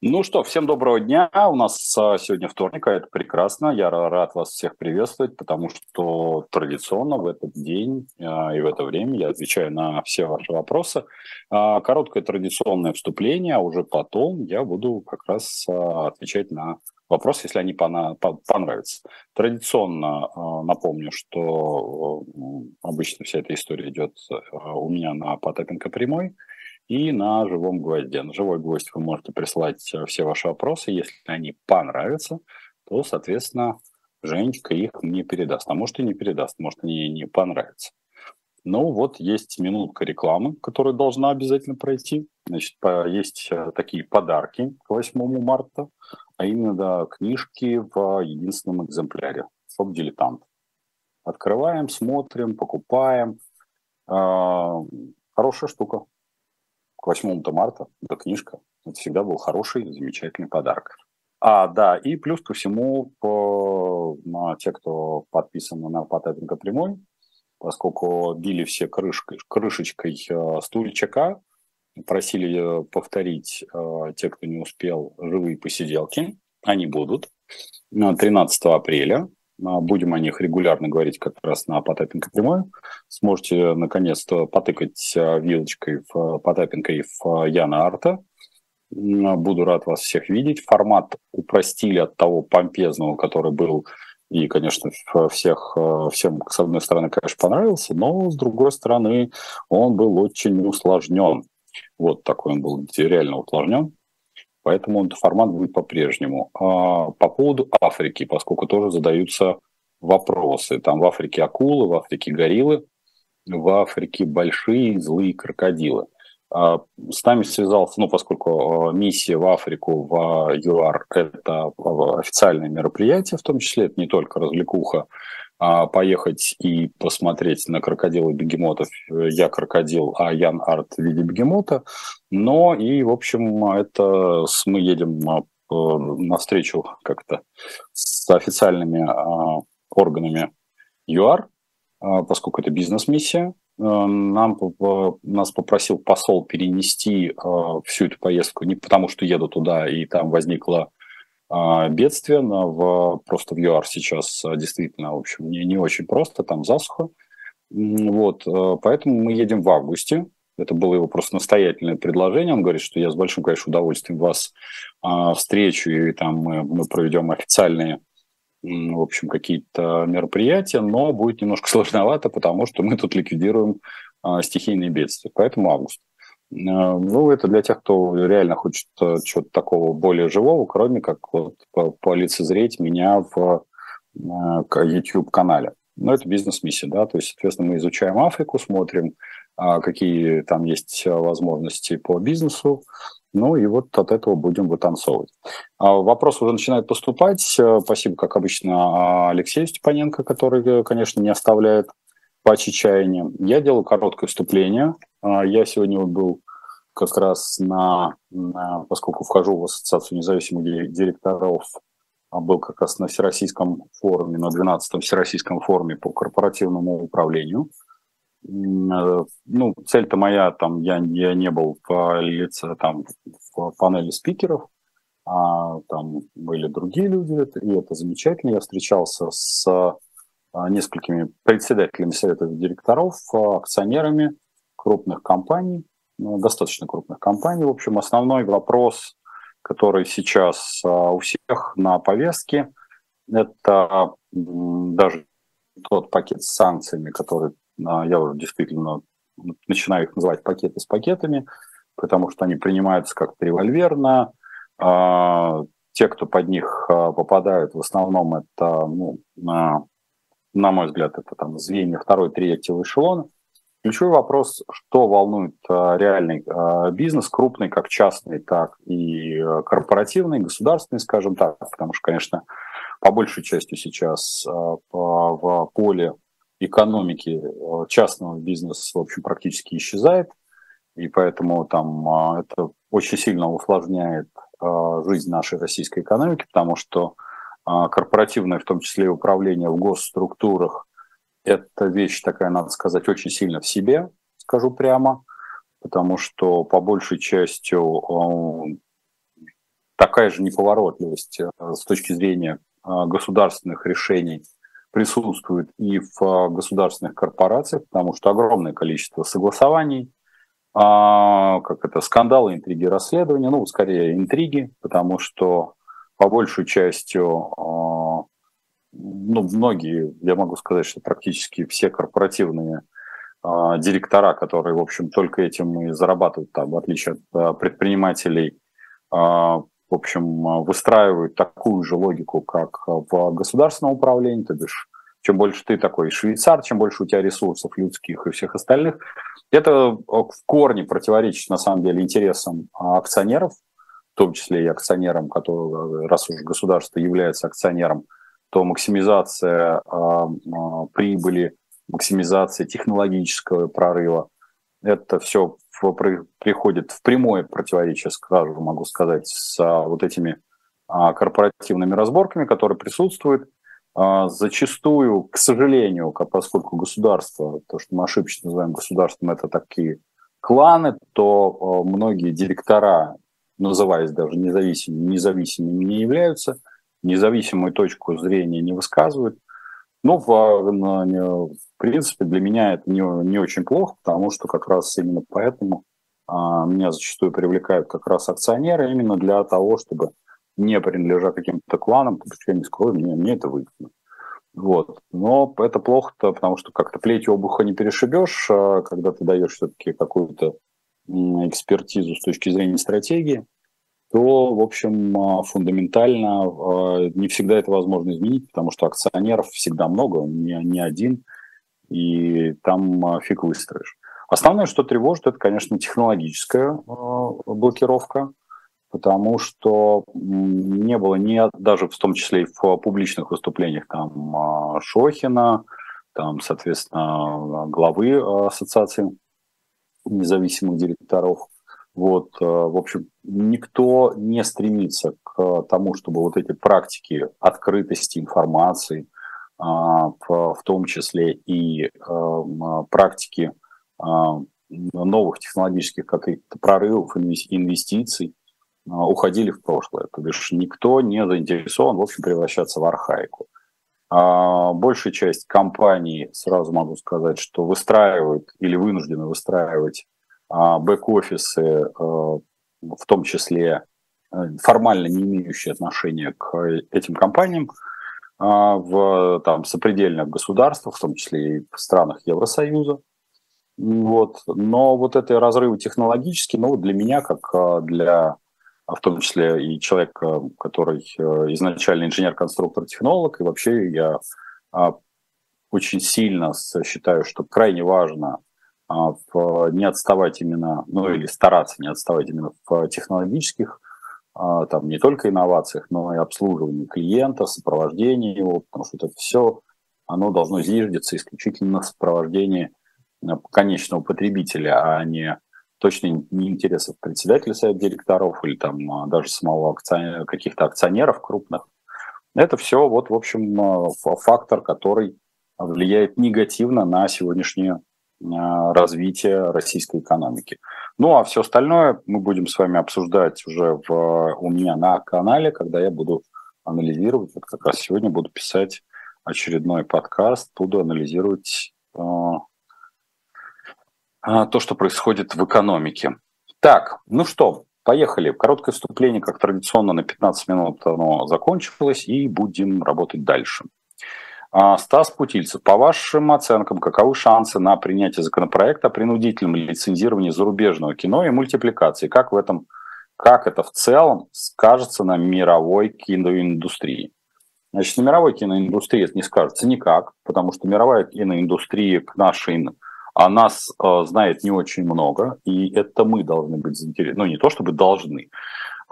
Ну что, всем доброго дня. У нас а, сегодня вторник, а это прекрасно. Я рад вас всех приветствовать, потому что традиционно в этот день а, и в это время я отвечаю на все ваши вопросы. А, короткое традиционное вступление, а уже потом я буду как раз отвечать на вопросы, если они понравятся. Традиционно напомню, что обычно вся эта история идет у меня на Потапенко прямой – и на «Живом гвозде». На «Живой гвоздь» вы можете присылать э, все ваши вопросы. Если они понравятся, то, соответственно, Женечка их мне передаст. А может и не передаст, может они не понравятся. Ну вот есть минутка рекламы, которая должна обязательно пройти. Значит, есть э, такие подарки к 8 марта, а именно да, книжки в единственном экземпляре. Shop «Дилетант». Открываем, смотрим, покупаем. А, хорошая штука 8 марта, эта книжка, это всегда был хороший, замечательный подарок. А, да, и плюс ко всему, по, на те, кто подписан на Потапенко прямой, поскольку били все крышкой, крышечкой э, стульчика, просили э, повторить э, те, кто не успел, живые посиделки. Они будут 13 апреля. А, будем о них регулярно говорить как раз на Потапенко прямой. Сможете наконец-то потыкать а, вилочкой в а, Потапенко и в Яна Арта. Буду рад вас всех видеть. Формат упростили от того помпезного, который был и, конечно, всех, всем, с одной стороны, конечно, понравился, но, с другой стороны, он был очень усложнен. Вот такой он был реально усложнен поэтому этот формат будет по-прежнему. А по поводу Африки, поскольку тоже задаются вопросы. Там в Африке акулы, в Африке гориллы, в Африке большие злые крокодилы. А с нами связался, ну, поскольку а, миссия в Африку, в ЮАР – это официальное мероприятие, в том числе это не только развлекуха, поехать и посмотреть на крокодилы бегемотов. Я крокодил, а Ян Арт в виде бегемота. Но и, в общем, это мы едем а, навстречу как-то с официальными а, органами ЮАР, а, поскольку это бизнес-миссия. Нам, нас попросил посол перенести всю эту поездку не потому, что еду туда и там возникла а, бедствия в, просто в ЮАР сейчас а, действительно, в общем, не, не очень просто, там засуха. Вот, а, поэтому мы едем в августе. Это было его просто настоятельное предложение. Он говорит, что я с большим, конечно, удовольствием вас а, встречу, и там мы, мы проведем официальные в общем, какие-то мероприятия, но будет немножко сложновато, потому что мы тут ликвидируем а, стихийные бедствия. Поэтому август. Э, ну, это для тех, кто реально хочет э, чего-то такого более живого, кроме как вот полицезреть меня в э, YouTube-канале. Но это бизнес-миссия, да, то есть, соответственно, мы изучаем Африку, смотрим, а, какие там есть возможности по бизнесу, ну и вот от этого будем вытанцовывать. А, вопрос уже начинает поступать. Спасибо, как обычно, Алексею Степаненко, который, конечно, не оставляет пачи чаяния. Я делаю короткое вступление. А, я сегодня вот был как раз на, на, поскольку вхожу в Ассоциацию независимых директоров, а был как раз на Всероссийском форуме, на 12-м Всероссийском форуме по корпоративному управлению. Э, ну, цель-то моя, там, я, я не был в лице, там, в панели спикеров, а там были другие люди, и это замечательно. Я встречался с несколькими председателями советов директоров, а, акционерами крупных компаний, ну, достаточно крупных компаний. В общем, основной вопрос, который сейчас а, у всех на повестке, это даже тот пакет с санкциями, который я уже действительно начинаю их называть пакеты с пакетами, потому что они принимаются как револьверно. Те, кто под них попадают, в основном это ну, на мой взгляд, это там звенья второй, третьего эшелона. Ключевой вопрос, что волнует а, реальный а, бизнес, крупный, как частный, так и а, корпоративный, государственный, скажем так, потому что, конечно, по большей части сейчас в поле экономики частного бизнеса, в общем, практически исчезает, и поэтому там это очень сильно усложняет жизнь нашей российской экономики, потому что корпоративное, в том числе и управление в госструктурах, это вещь такая, надо сказать, очень сильно в себе, скажу прямо, потому что по большей части такая же неповоротливость с точки зрения государственных решений присутствует и в государственных корпорациях, потому что огромное количество согласований, как это, скандалы, интриги, расследования, ну, скорее интриги, потому что по большей частью ну, многие, я могу сказать, что практически все корпоративные э, директора, которые, в общем, только этим и зарабатывают, там, в отличие от э, предпринимателей, в общем, выстраивают такую же логику, как в государственном управлении, то бишь, чем больше ты такой швейцар, чем больше у тебя ресурсов людских и всех остальных, это в корне противоречит, на самом деле, интересам акционеров, в том числе и акционерам, которые, раз уж государство является акционером, то максимизация а, а, прибыли, максимизация технологического прорыва, это все приходит в прямое противоречие, скажу, могу сказать, с а, вот этими корпоративными разборками, которые присутствуют. Зачастую, к сожалению, поскольку государство, то, что мы ошибочно называем государством, это такие кланы, то многие директора, называясь даже независимыми, независимыми не являются – независимую точку зрения не высказывают. Ну, в, в принципе, для меня это не, не очень плохо, потому что как раз именно поэтому а, меня зачастую привлекают как раз акционеры именно для того, чтобы не принадлежа каким-то кланам, потому что я не скрою, мне, мне это выгодно. Вот. Но это плохо-то, потому что как-то плетью обуха не перешибешь, а когда ты даешь все-таки какую-то экспертизу с точки зрения стратегии то, в общем, а, фундаментально а, не всегда это возможно изменить, потому что акционеров всегда много, не, не один, и там а, фиг выстроишь. Основное, что тревожит, это, конечно, технологическая блокировка, потому что не было ни, даже в том числе и в публичных выступлениях там Шохина, там, соответственно, главы ассоциации независимых директоров – вот, э, в общем, никто не стремится к тому, чтобы вот эти практики открытости информации, а, в том числе и э, практики а, новых технологических каких-то прорывов, инвестиций, а, уходили в прошлое. То бишь никто не заинтересован, в общем, превращаться в архаику. Большая часть компаний, сразу могу сказать, что выстраивают или вынуждены выстраивать а, бэк-офисы, э, в том числе э, формально не имеющие отношения к этим компаниям, а, в там, сопредельных государствах, в том числе и в странах Евросоюза. Вот. Но вот это разрывы технологические, ну, для меня, как а, в том числе и человек, который э, изначально инженер-конструктор-технолог, и вообще я очень сильно считаю, что крайне важно а, в, не отставать именно, ну или стараться не отставать именно в технологических, а, там не только инновациях, но и обслуживании клиента, сопровождении его, потому что это все, оно должно зиждиться исключительно на сопровождении а, конечного потребителя, а не точно не интересов председателя совета директоров или там даже самого акционера, каких-то акционеров крупных. Это все вот, в общем, фактор, который влияет негативно на сегодняшнюю Э, развития российской экономики. Ну а все остальное мы будем с вами обсуждать уже в, у меня на канале, когда я буду анализировать. Вот как раз сегодня буду писать очередной подкаст, буду анализировать то, что происходит в экономике. Так, ну что, поехали. Короткое вступление, как традиционно, на 15 минут оно закончилось, и будем работать дальше. А, Стас Путильцев, по вашим оценкам, каковы шансы на принятие законопроекта о принудительном лицензировании зарубежного кино и мультипликации? Как в этом, как это в целом скажется на мировой киноиндустрии? Значит, на мировой киноиндустрии это не скажется никак, потому что мировая киноиндустрия к нашей о нас э, знает не очень много, и это мы должны быть заинтересованы. Ну, не то чтобы должны,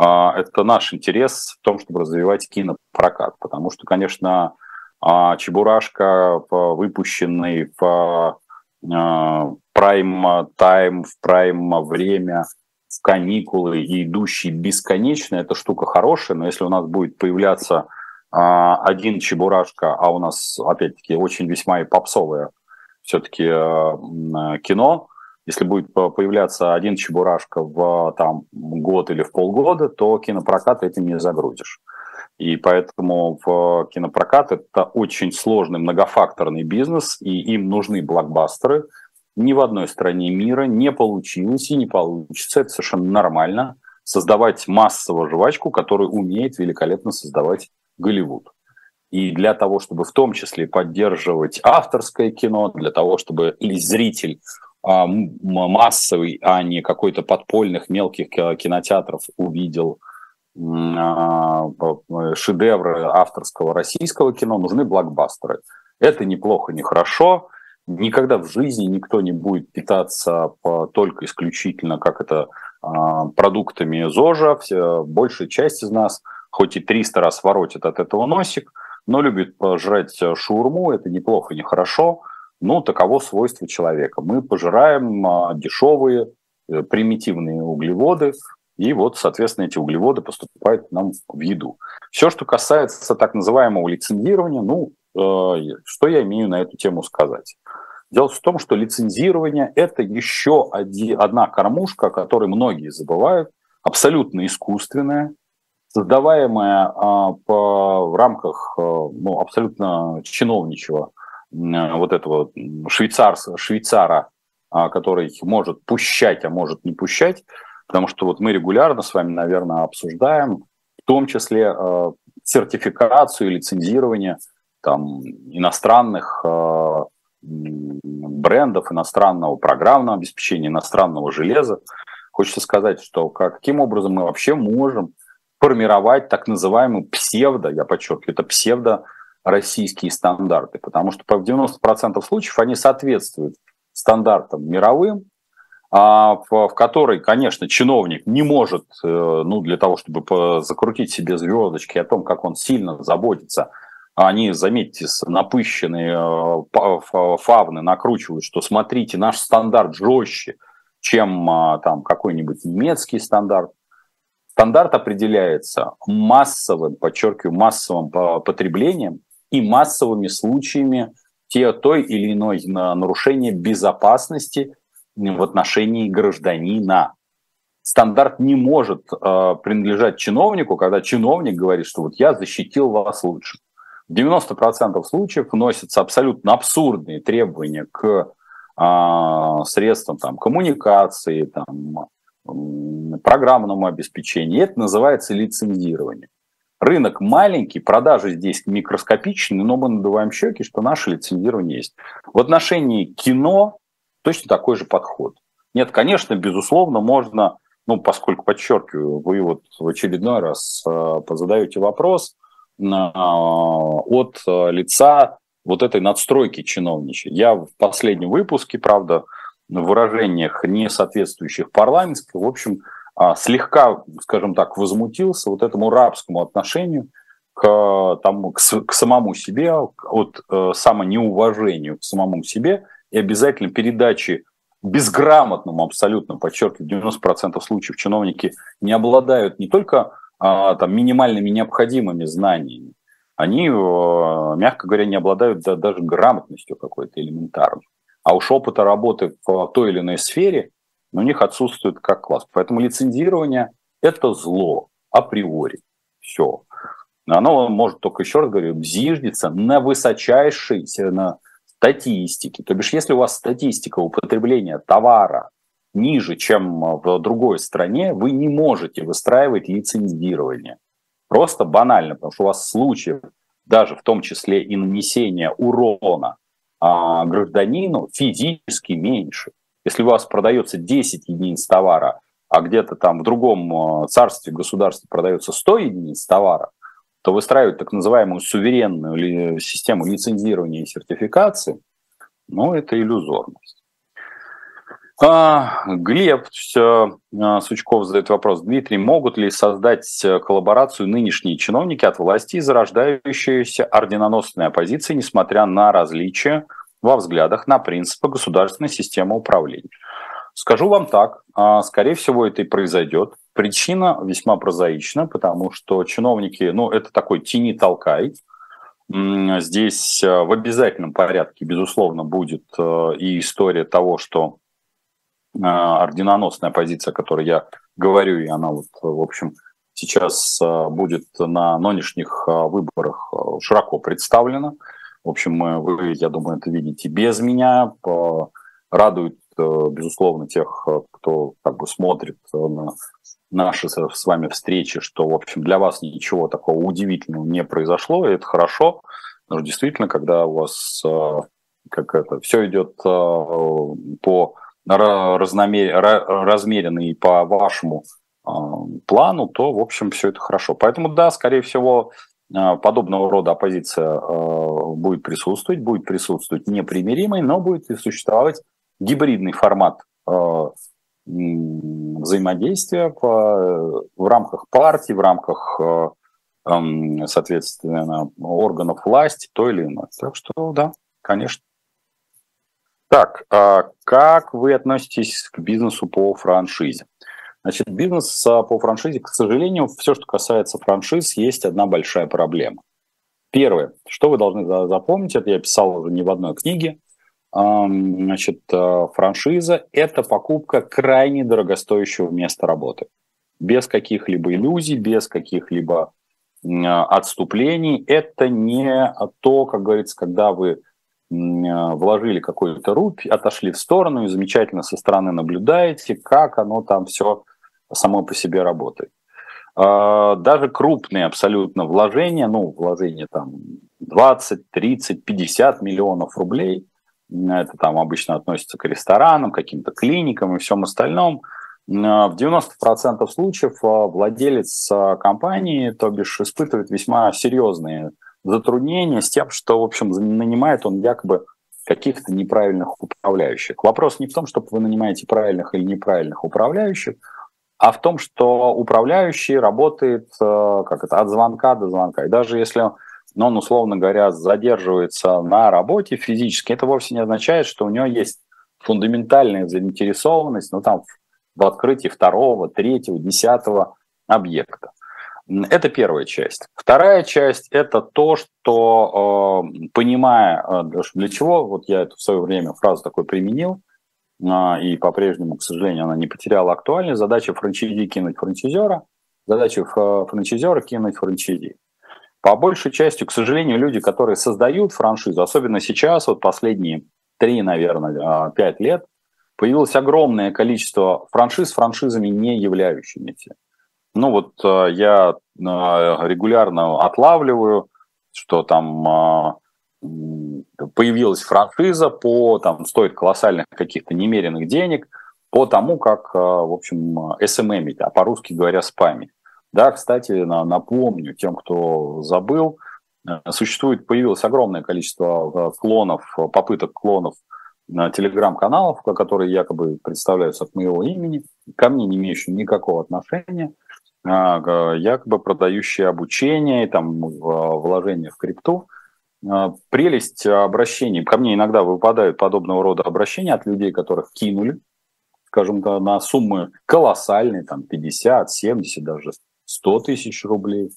э, это наш интерес в том, чтобы развивать кинопрокат, потому что, конечно, а Чебурашка, выпущенный в прайм-тайм, в прайм-время, в каникулы и идущий бесконечно, эта штука хорошая, но если у нас будет появляться а, один Чебурашка, а у нас, опять-таки, очень весьма и попсовое все-таки кино, Если будет появляться один чебурашка в там, год или в полгода, то кинопрокат этим не загрузишь. И поэтому в кинопрокат это очень сложный многофакторный бизнес, и им нужны блокбастеры. Ни в одной стране мира не получилось и не получится. Это совершенно нормально. Создавать массовую жвачку, которую умеет великолепно создавать Голливуд. И для того, чтобы в том числе поддерживать авторское кино, для того, чтобы или зритель а, массовый, а не какой-то подпольных мелких кинотеатров увидел а, шедевры авторского российского кино, нужны блокбастеры. Это неплохо, не хорошо. Никогда в жизни никто не будет питаться только исключительно, как это, а, продуктами ЗОЖа. Все, большая часть из нас, хоть и 300 раз воротит от этого носик, но любит пожрать шаурму, это неплохо, не хорошо. Ну, таково свойство человека. Мы пожираем а, дешевые, э, примитивные углеводы, и вот, соответственно, эти углеводы поступают нам в еду. Все, что касается так называемого лицензирования, ну, э, что я имею на эту тему сказать? Дело в том, что лицензирование – это еще один, одна кормушка, о которой многие забывают, абсолютно искусственная, создаваемая а, по, в рамках а, ну, абсолютно чиновничего а, вот этого швейцар, швейцара, который может пущать, а может не пущать, Потому что вот мы регулярно с вами, наверное, обсуждаем, в том числе сертификацию, лицензирование там, иностранных брендов, иностранного программного обеспечения, иностранного железа. Хочется сказать, что каким образом мы вообще можем формировать так называемый псевдо, я подчеркиваю, это псевдо российские стандарты, потому что в 90% случаев они соответствуют стандартам мировым, а, в, которой, конечно, чиновник не может, э, ну, для того, чтобы закрутить себе звездочки о том, как он сильно заботится, они, заметьте, напыщенные э, фавны накручивают, что смотрите, наш стандарт жестче, чем а, там какой-нибудь немецкий стандарт. Стандарт определяется массовым, подчеркиваю, массовым потреблением и массовыми случаями те, той или иной нарушения безопасности в отношении гражданина. Стандарт не может э, принадлежать чиновнику, когда чиновник говорит, что вот я защитил вас лучше. В 90% случаев вносятся абсолютно абсурдные требования к э, средствам там, коммуникации, там, программному обеспечению. Это называется лицензирование. Рынок маленький, продажи здесь микроскопичные, но мы надуваем щеки, что наше лицензирование есть. В отношении кино точно такой же подход. Нет, конечно, безусловно, можно, ну, поскольку, подчеркиваю, вы вот в очередной раз э, задаете вопрос э, от э, лица вот этой надстройки чиновничьей. Я в последнем выпуске, правда, выражениях, не соответствующих парламентским, в общем, э, слегка, скажем так, возмутился вот этому рабскому отношению к, там, к, к самому себе, от э, самонеуважению к самому себе – и обязательно передачи безграмотному абсолютно, подчеркиваю, 90% случаев чиновники не обладают не только а, там, минимальными необходимыми знаниями, они, а, мягко говоря, не обладают да, даже грамотностью какой-то элементарной. А уж опыта работы в той или иной сфере у них отсутствует как класс. Поэтому лицензирование – это зло априори. Все. Оно может, только еще раз говорю, зиждется на высочайшей, на статистики. То бишь, если у вас статистика употребления товара ниже, чем в другой стране, вы не можете выстраивать лицензирование. Просто банально, потому что у вас случаев, даже в том числе и нанесения урона а, гражданину, физически меньше. Если у вас продается 10 единиц товара, а где-то там в другом а, царстве, государстве продается 100 единиц товара, то выстраивать так называемую суверенную систему лицензирования и сертификации, ну, это иллюзорность. А, Глеб все, а, Сучков задает вопрос. Дмитрий, могут ли создать коллаборацию нынешние чиновники от власти и зарождающаяся орденоносная оппозиция, несмотря на различия во взглядах на принципы государственной системы управления? Скажу вам так, а, скорее всего, это и произойдет. Причина весьма прозаична, потому что чиновники, ну, это такой тени-толкай. Здесь э, в обязательном порядке, безусловно, будет э, и история того, что орденоносная позиция, о которой я говорю, и она вот, в общем, сейчас будет на нынешних выборах широко представлена. В общем, вы, я думаю, это видите без меня. Радует, безусловно, тех, кто как бы смотрит на наши с вами встречи, что, в общем, для вас ничего такого удивительного не произошло, и это хорошо. Но действительно, когда у вас э, как это, все идет э, по разномер... размеренно и по вашему э, плану, то, в общем, все это хорошо. Поэтому, да, скорее всего, подобного рода оппозиция будет присутствовать, будет присутствовать непримиримый, но будет и существовать гибридный формат взаимодействия в, рамках партии, в рамках, соответственно, органов власти, то или иное. Так что да, конечно. Так, а как вы относитесь к бизнесу по франшизе? Значит, бизнес а, по франшизе, к сожалению, все, что касается франшиз, есть одна большая проблема. Первое, что вы должны запомнить, это я писал уже не в одной книге, значит, э, франшиза – это покупка крайне дорогостоящего места работы. Без каких-либо иллюзий, без каких-либо отступлений. Это не то, как говорится, когда вы вложили какую-то рубь, отошли в сторону и замечательно со стороны наблюдаете, как оно там все само по себе работает. А, даже крупные абсолютно вложения, ну, вложения там 20, 30, 50 миллионов рублей – это там обычно относится к ресторанам, каким-то клиникам и всем остальном. В 90% случаев а, владелец компании, то бишь, испытывает весьма серьезные затруднения с тем, что, в общем, нанимает он якобы каких-то неправильных управляющих. Вопрос не в том, что вы нанимаете правильных или неправильных управляющих, а в том, что управляющий работает а, как это, от звонка до звонка. И даже если но он, условно говоря, задерживается на работе физически, это вовсе не означает, что у него есть фундаментальная заинтересованность ну, там, в открытии второго, третьего, десятого объекта. Это первая часть. Вторая часть – это то, что, понимая, э, для чего, вот я эту в свое время фразу такой применил, э, и по-прежнему, к сожалению, она не потеряла актуальность, задача франчайзи кинуть франчайзера, задача франчайзера кинуть франчайзи. По большей части, к сожалению, люди, которые создают франшизу, особенно сейчас, вот последние три, наверное, а, пять лет, появилось огромное количество франшиз франшизами не являющимися. Ну вот а, я а, регулярно отлавливаю, что там появилась франшиза по, там, стоит колоссальных каких-то немеренных денег, по тому, как, в общем, SMM, а по-русски говоря, спамить. Да, кстати, напомню тем, кто забыл, э, существует, появилось огромное количество э, клонов, попыток клонов телеграм-каналов, которые якобы представляются от моего имени, ко мне не имеющие никакого отношения, якобы продающие обучение там вложения в крипту. А, прелесть обращений, ко мне иногда выпадают подобного рода обращения от людей, которых кинули, скажем, на суммы колоссальные, там 50, 70, даже 100 тысяч рублей.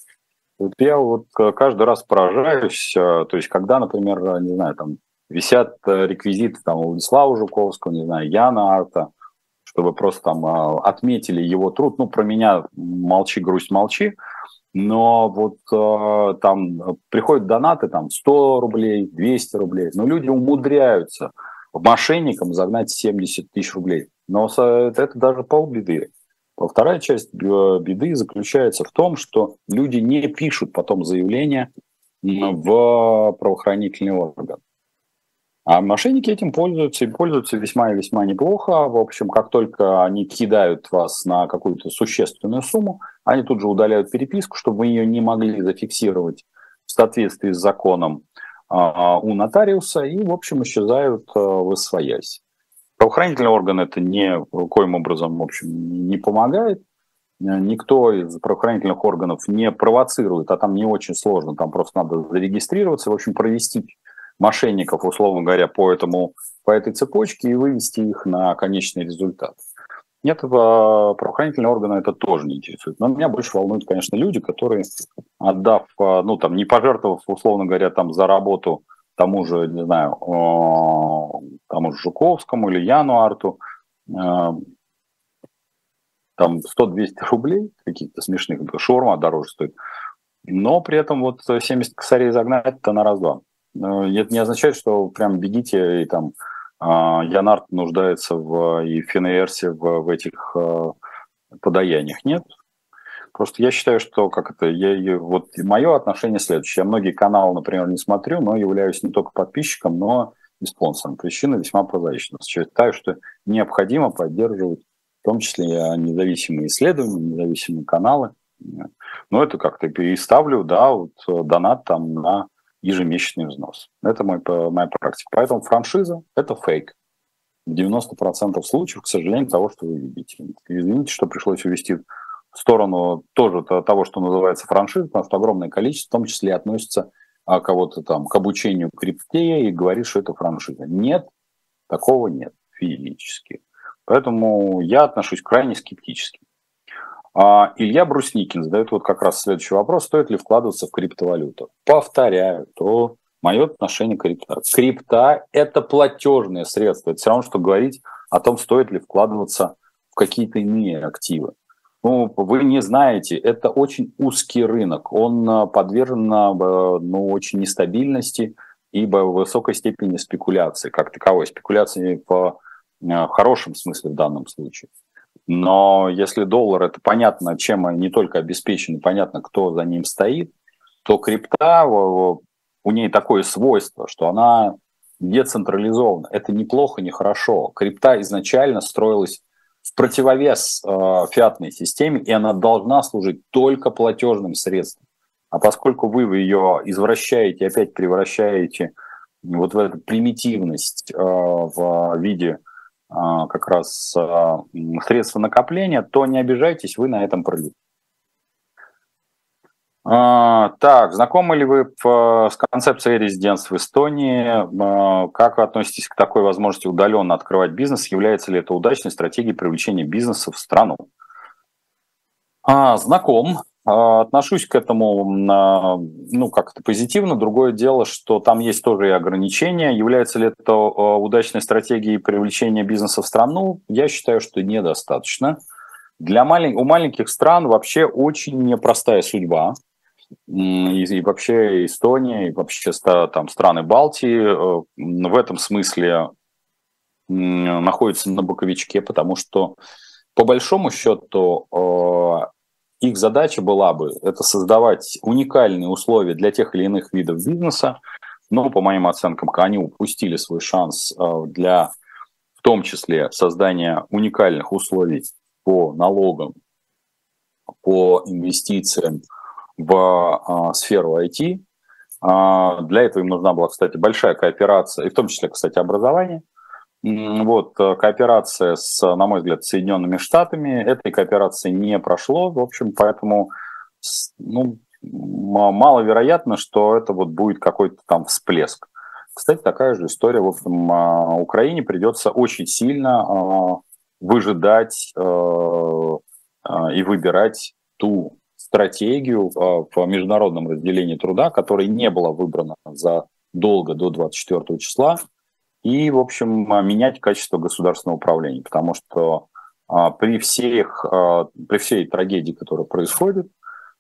Вот я вот э, каждый раз поражаюсь, э, то есть когда, например, не знаю, там висят реквизиты там Владислава Жуковского, не знаю, Яна Арта, чтобы просто там отметили его труд. Ну, про меня молчи, грусть, молчи. Но вот э, там приходят донаты, там 100 рублей, 200 рублей. Но люди умудряются мошенникам загнать 70 тысяч рублей. Но это даже полбеды. Вторая часть э, беды заключается в том, что люди не пишут потом заявления в правоохранительный орган. А мошенники этим пользуются, и пользуются весьма и весьма неплохо. В общем, как только они кидают вас на какую-то существенную сумму, они тут же удаляют переписку, чтобы вы ее не могли зафиксировать в соответствии с законом а, у нотариуса, и, в общем, исчезают э, в освоясь. Правоохранительный орган это ни коим образом, в общем, не помогает. Никто из правоохранительных органов не провоцирует, а там не очень сложно, там просто надо зарегистрироваться, в общем, провести мошенников, условно говоря, по, этому, по этой цепочке и вывести их на конечный результат. Нет, правоохранительные органы это тоже не интересует. Но меня больше волнуют, конечно, люди, которые, отдав, ну, там, не пожертвовав, условно говоря, там, за работу тому же, не знаю, тому же Жуковскому или Яну Арту, там 100-200 рублей каких-то смешных, шаурма дороже стоит, но при этом вот 70 косарей загнать это на раз-два. Это не означает, что прям бегите и там Янарт нуждается в и Финеерсе в, в этих подаяниях. Нет, Просто я считаю, что как это, я, вот мое отношение следующее. Я многие каналы, например, не смотрю, но являюсь не только подписчиком, но и спонсором. Причина весьма прозрачна. Считаю, что необходимо поддерживать в том числе независимые исследования, независимые каналы. Но это как-то переставлю, да, вот э, донат там на ежемесячный взнос. Это мой, моя практика. Поэтому франшиза – это фейк. В 90% случаев, к сожалению, того, что вы видите. Извините, что пришлось увести в сторону тоже того, что называется франшиза, потому что огромное количество, в том числе относится а, кого-то там к обучению крипте и говорит, что это франшиза. Нет, такого нет физически. Поэтому я отношусь крайне скептически. А, Илья Брусникин задает вот как раз следующий вопрос. Стоит ли вкладываться в криптовалюту? Повторяю, то мое отношение к крипта. Крипта – это платежное средство. Это все равно, что говорить о том, стоит ли вкладываться в какие-то иные активы. Ну, вы не знаете, это очень узкий рынок. Он а, подвержен а, ну, очень нестабильности и высокой степени спекуляции, как таковой. Спекуляции в а, хорошем смысле в данном случае. Но если доллар, это понятно, чем не только обеспечен, понятно, кто за ним стоит, то крипта, у ней такое свойство, что она децентрализована. Это неплохо, не хорошо. Крипта изначально строилась в противовес э, фиатной системе, и она должна служить только платежным средством. А поскольку вы ее извращаете, опять превращаете вот в эту примитивность э, в виде как раз э, средства накопления, то не обижайтесь, вы на этом пролите. А, так, знакомы ли вы с концепцией резидентств в Эстонии? А, как вы относитесь к такой возможности удаленно открывать бизнес? Является ли это удачной стратегией привлечения бизнеса в страну? А, знаком. Отношусь к этому ну, как-то позитивно. Другое дело, что там есть тоже и ограничения. Является ли это удачной стратегией привлечения бизнеса в страну? Я считаю, что недостаточно. Для малень... У маленьких стран вообще очень непростая судьба и, и вообще Эстония, и вообще там страны Балтии э, в этом смысле находятся на боковичке, потому что по большому счету э, их задача была бы это создавать уникальные условия для тех или иных видов бизнеса, но по моим оценкам они упустили свой шанс э, для в том числе создания уникальных условий по налогам, по инвестициям, в а, сферу IT. А, для этого им нужна была, кстати, большая кооперация, и в том числе, кстати, образование. Вот, э, кооперация с, на мой взгляд, Соединенными Штатами. Этой кооперации не прошло, в общем, поэтому ну, маловероятно, что это вот будет какой-то там всплеск. Кстати, такая же история. В общем, а, Украине придется очень сильно выжидать э, и выбирать ту стратегию в международном разделении труда, которая не была выбрана за долго до 24 числа, и, в общем, а, менять качество государственного управления, потому что а, при, всех, при всей трагедии, которая происходит,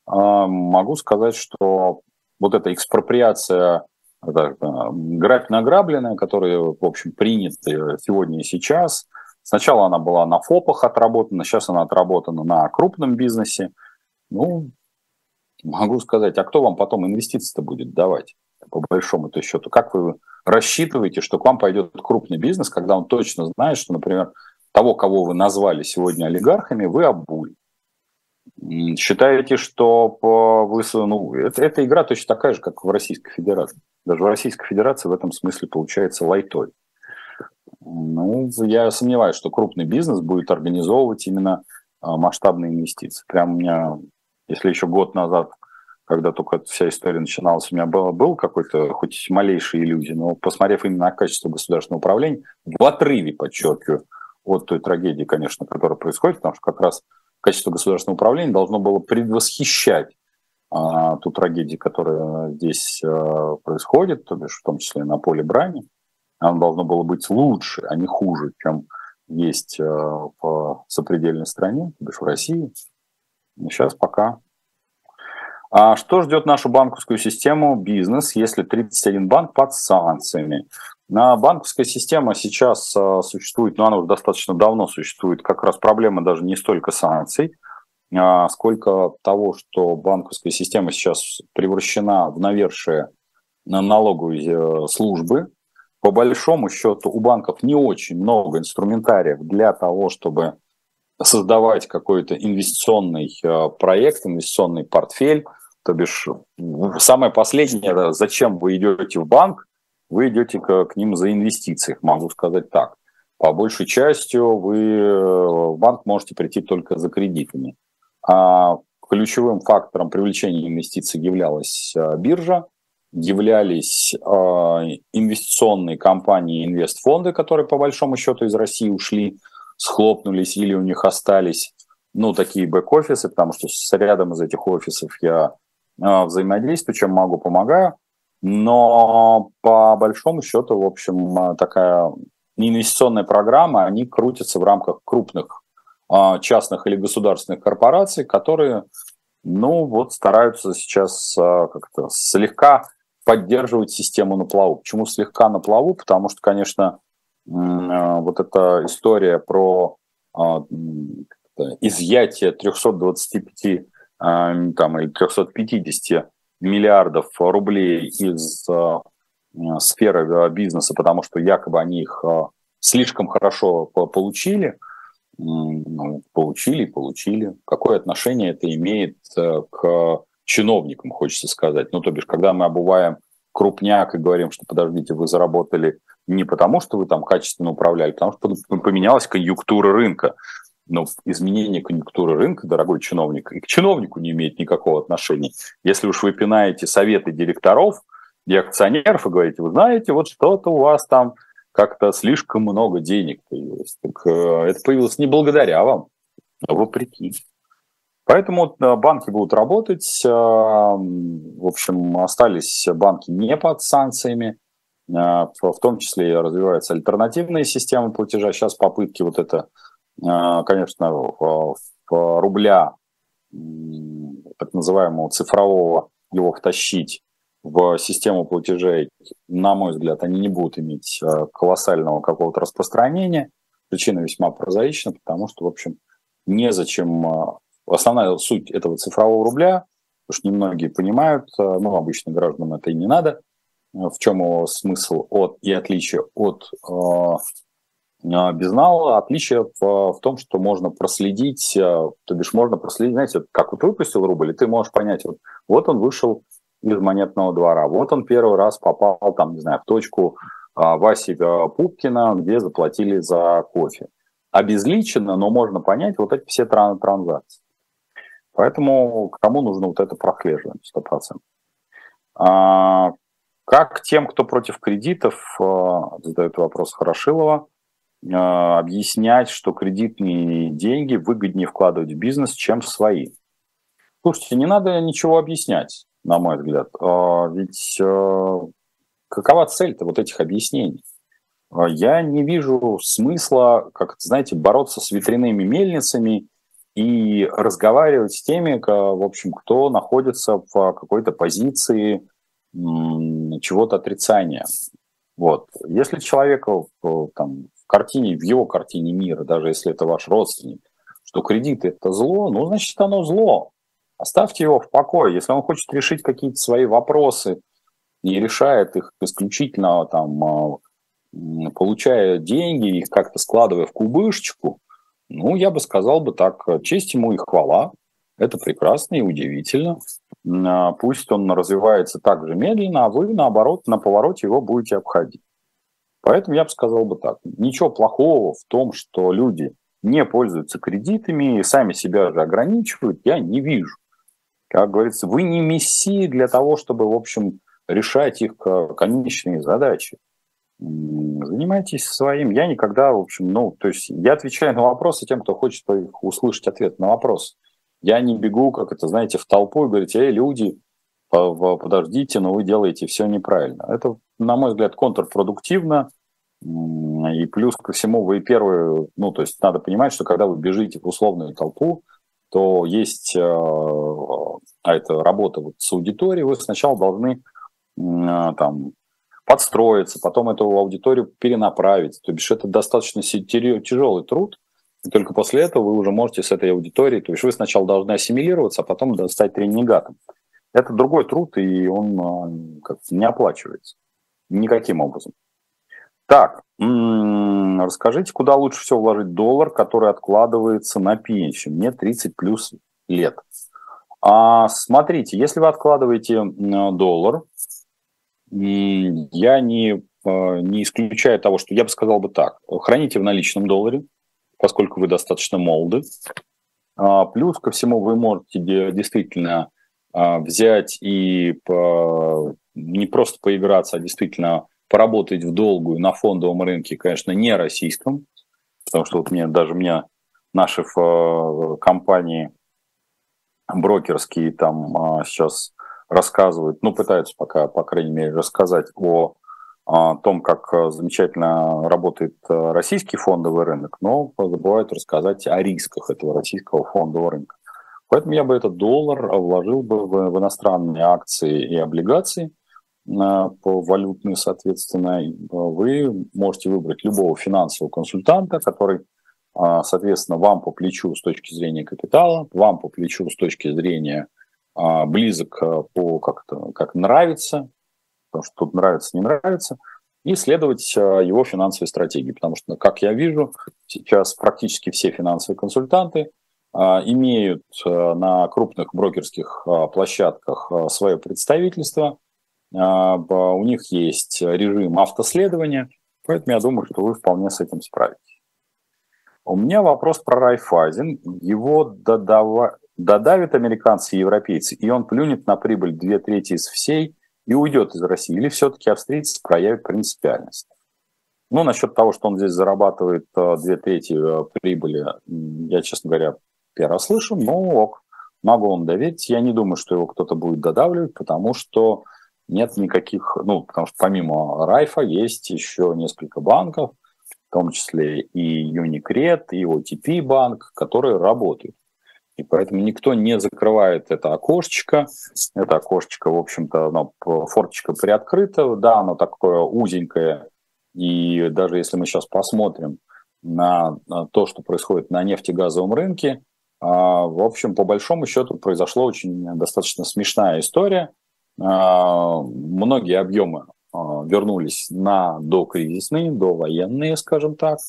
могу сказать, что вот эта экспроприация грабь награбленная, которая, в общем, принята сегодня и сейчас. Сначала она была на ФОПах отработана, сейчас она отработана на крупном бизнесе. Ну, могу сказать, а кто вам потом инвестиции-то будет давать, по большому-то счету? Как вы рассчитываете, что к вам пойдет крупный бизнес, когда он точно знает, что, например, того, кого вы назвали сегодня олигархами, вы обули? Считаете, что по, вы, ну, это, эта игра точно такая же, как в Российской Федерации. Даже в Российской Федерации в этом смысле получается лайтой. Ну, я сомневаюсь, что крупный бизнес будет организовывать именно а, масштабные инвестиции. Прям у меня если еще год назад, когда только вся история начиналась, у меня было, был какой-то хоть малейший иллюзий, но посмотрев именно на качество государственного управления, в отрыве, подчеркиваю, от той трагедии, конечно, которая происходит, потому что как раз качество государственного управления должно было предвосхищать а, ту трагедию, которая здесь а, происходит, то бишь в том числе на поле брани. Оно должно было быть лучше, а не хуже, чем есть в сопредельной стране, то бишь в России. Сейчас пока а что ждет нашу банковскую систему, бизнес, если 31 банк под санкциями? На банковская система сейчас а, существует, ну, она уже достаточно давно существует, как раз проблема даже не столько санкций, а, сколько того, что банковская система сейчас превращена в навершие налоговой э, службы. По большому счету у банков не очень много инструментариев для того, чтобы создавать какой-то инвестиционный э, проект, инвестиционный портфель, то бишь, самое последнее, зачем вы идете в банк, вы идете к, к ним за инвестиции, могу сказать так. По большей частью вы э, в банк можете прийти только за кредитами. А ключевым фактором привлечения инвестиций являлась э, биржа, являлись э, инвестиционные компании, инвестфонды, которые по большому счету из России ушли, схлопнулись или у них остались, ну, такие бэк-офисы, потому что с рядом из этих офисов я взаимодействую, чем могу, помогаю. Но по большому счету, в общем, э, такая инвестиционная программа, они крутятся в рамках крупных э, частных или государственных корпораций, которые, ну, вот стараются сейчас как-то слегка поддерживать систему на плаву. Почему слегка на плаву? Потому что, конечно, вот эта история про изъятие 325 там, или 350 миллиардов рублей из э, сферы э, бизнеса, потому что якобы они их э, слишком хорошо получили, ну, получили и получили. Какое отношение это имеет к чиновникам, хочется сказать. Ну, то бишь, когда мы обуваем крупняк и говорим, что подождите, вы заработали не потому, что вы там качественно управляли, а потому что поменялась конъюнктура рынка. Но изменение конъюнктуры рынка, дорогой чиновник, и к чиновнику не имеет никакого отношения. Если уж вы пинаете советы директоров и акционеров и говорите, вы знаете, вот что-то у вас там как-то слишком много денег появилось. Так, э, это появилось не благодаря вам, а вопреки. Поэтому э, банки будут работать. Э, в общем, остались банки не под санкциями. В том числе развиваются альтернативные системы платежа. Сейчас попытки вот это конечно, в рубля, так называемого цифрового, его втащить в систему платежей, на мой взгляд, они не будут иметь а, колоссального какого-то распространения. Причина весьма прозаична, потому что, в общем, незачем... А, основная суть этого цифрового рубля, что немногие понимают, ну, обычно гражданам это и не надо, в чем его смысл от и отличие от а, безнал отличие в, в том, что можно проследить, а, то бишь можно проследить, знаете, как вот выпустил рубль, и ты можешь понять, вот, вот он вышел из монетного двора, вот он первый раз попал, там, не знаю, в точку а, Васи Пупкина, где заплатили за кофе. Обезличенно, но можно понять вот эти все тран транзакции. Поэтому кому нужно вот это прослеживание 100%. А, как тем, кто против кредитов, задает вопрос Хорошилова, объяснять, что кредитные деньги выгоднее вкладывать в бизнес, чем свои. Слушайте, не надо ничего объяснять, на мой взгляд. А, ведь а, какова цель-то вот этих объяснений? Я не вижу смысла, как знаете, бороться с ветряными мельницами и разговаривать с теми, в общем, кто находится в какой-то позиции чего-то отрицания. Вот. Если человека там, картине, в его картине мира, даже если это ваш родственник, что кредит это зло, ну, значит, оно зло. Оставьте его в покое. Если он хочет решить какие-то свои вопросы и решает их исключительно там, а, получая деньги, их как-то складывая в кубышечку, ну, я бы сказал бы так, честь ему и хвала. Это прекрасно и удивительно. А, пусть он развивается так же медленно, а вы, наоборот, на повороте его будете обходить. Поэтому я бы сказал бы так. Ничего плохого в том, что люди не пользуются кредитами и сами себя же ограничивают, я не вижу. Как говорится, вы не мессии для того, чтобы, в общем, решать их конечные задачи. Занимайтесь своим. Я никогда, в общем, ну, то есть я отвечаю на вопросы тем, кто хочет услышать ответ на вопрос. Я не бегу, как это, знаете, в толпу и говорить, эй, люди, подождите, но вы делаете все неправильно. Это, на мой взгляд, контрпродуктивно. И плюс ко всему вы первые, ну, то есть надо понимать, что когда вы бежите в условную толпу, то есть, э, а это работа вот с аудиторией, вы сначала должны э, там подстроиться, потом эту аудиторию перенаправить. То бишь это достаточно тяжелый труд, и только после этого вы уже можете с этой аудиторией, то есть вы сначала должны ассимилироваться, а потом стать тренигатом. Это другой труд, и он э, как не оплачивается никаким образом. Так, расскажите, куда лучше всего вложить доллар, который откладывается на пенсию? Мне 30 плюс лет. А, смотрите, если вы откладываете доллар, я не, а, не исключаю того, что я бы сказал бы так. Храните в наличном долларе, поскольку вы достаточно молоды. А, плюс ко всему вы можете действительно а, взять и не просто поиграться, а действительно поработать в долгую на фондовом рынке, конечно, не российском, потому что вот мне даже мне наши э, компании брокерские там а, сейчас рассказывают, ну, пытаются пока, по крайней мере, рассказать о, о том, как э, замечательно работает э, российский фондовый рынок, но забывают рассказать о рисках этого российского фондового рынка. Поэтому я бы этот доллар вложил бы в иностранные акции и облигации, по валютной, соответственно, вы можете выбрать любого финансового консультанта, который, а, соответственно, вам по плечу с точки зрения капитала, вам по плечу с точки зрения а, близок а, по как, -то, как нравится, потому что тут нравится, не нравится, и следовать его финансовой стратегии. Потому что, как я вижу, сейчас практически все финансовые консультанты имеют на крупных брокерских площадках свое представительство – а, у них есть режим автоследования, поэтому я думаю, что вы вполне с этим справитесь. У меня вопрос про Райфайзен. Его додава... додавят американцы и европейцы, и он плюнет на прибыль две трети из всей и уйдет из России. Или все-таки австрийцы проявят принципиальность? Ну, насчет того, что он здесь зарабатывает э, две трети э, прибыли, я, честно говоря, первый слышу, но ок, могу вам доверить. Я не думаю, что его кто-то будет додавливать, потому что нет никаких, ну, потому что помимо Райфа есть еще несколько банков, в том числе и Unicred, и OTP банк, которые работают. И поэтому никто не закрывает это окошечко. Это окошечко, в общем-то, оно, форточка приоткрыта, да, оно такое узенькое. И даже если мы сейчас посмотрим на то, что происходит на нефтегазовом рынке, а, в общем, по большому счету произошла очень достаточно смешная история. А, многие объемы а, вернулись на докризисные, довоенные, скажем так,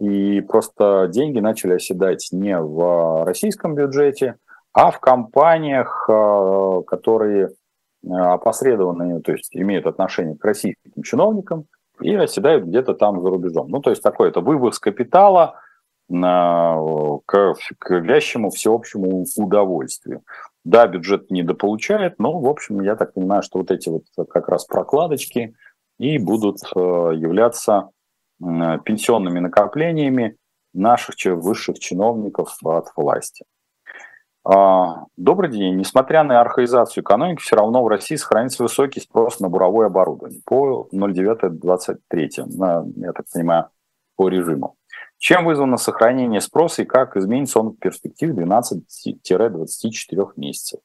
и просто деньги начали оседать не в российском бюджете, а в компаниях, а, которые опосредованные, то есть имеют отношение к российским чиновникам и оседают где-то там за рубежом. Ну, то есть такой это вывоз капитала к, к вящему всеобщему удовольствию. Да, бюджет недополучает, но, в общем, я так понимаю, что вот эти вот как раз прокладочки и будут э, являться пенсионными накоплениями наших высших чиновников от власти. А, добрый день. Несмотря на архаизацию экономики, все равно в России сохранится высокий спрос на буровое оборудование по 09.23, я так понимаю, по режиму. Чем вызвано сохранение спроса и как изменится он в перспективе 12-24 месяцев?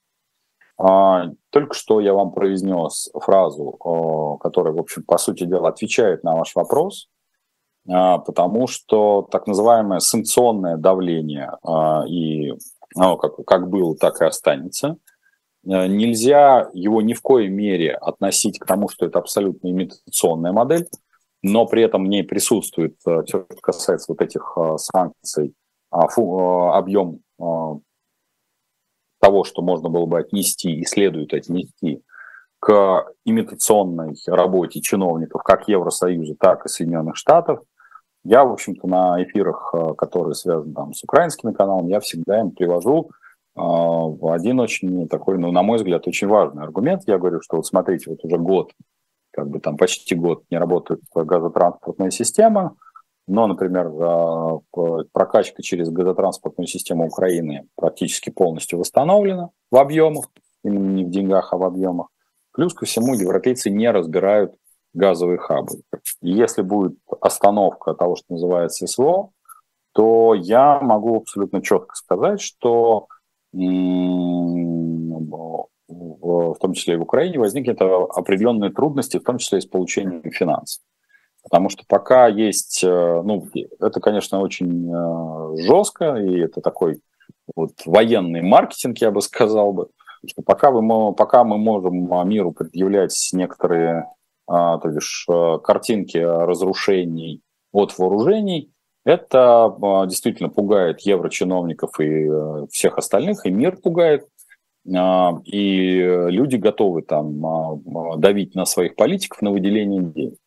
А, только что я вам произнес фразу, которая, в общем, по сути дела, отвечает на ваш вопрос, а, потому что так называемое санкционное давление, а, и, ну, как, как было, так и останется. Нельзя его ни в коей мере относить к тому, что это абсолютно имитационная модель, но при этом в ней присутствует, э, что касается вот этих э, санкций, а, э, объем того, что можно было бы отнести и следует отнести к имитационной работе чиновников как Евросоюза, так и Соединенных Штатов. Я, в общем-то, на эфирах, которые связаны там, с украинскими каналами, я всегда им привожу один очень такой, ну, на мой взгляд, очень важный аргумент. Я говорю, что вот смотрите, вот уже год как бы там почти год не работает газотранспортная система, но, например, прокачка через газотранспортную систему Украины практически полностью восстановлена в объемах, именно не в деньгах, а в объемах. Плюс ко всему европейцы не разбирают газовые хабы. если будет остановка того, что называется СВО, то я могу абсолютно четко сказать, что в том числе и в Украине, возникнет определенные трудности, в том числе и с получением финансов. Потому что пока есть, э, ну, это, конечно, очень э, жестко, и это такой вот военный маркетинг, я бы сказал бы, что пока, вы, пока мы можем миру предъявлять некоторые а, то бишь, э, картинки разрушений от вооружений, это а, действительно пугает еврочиновников и всех остальных, и мир пугает. А, и люди готовы там а, давить на своих политиков на выделение денег.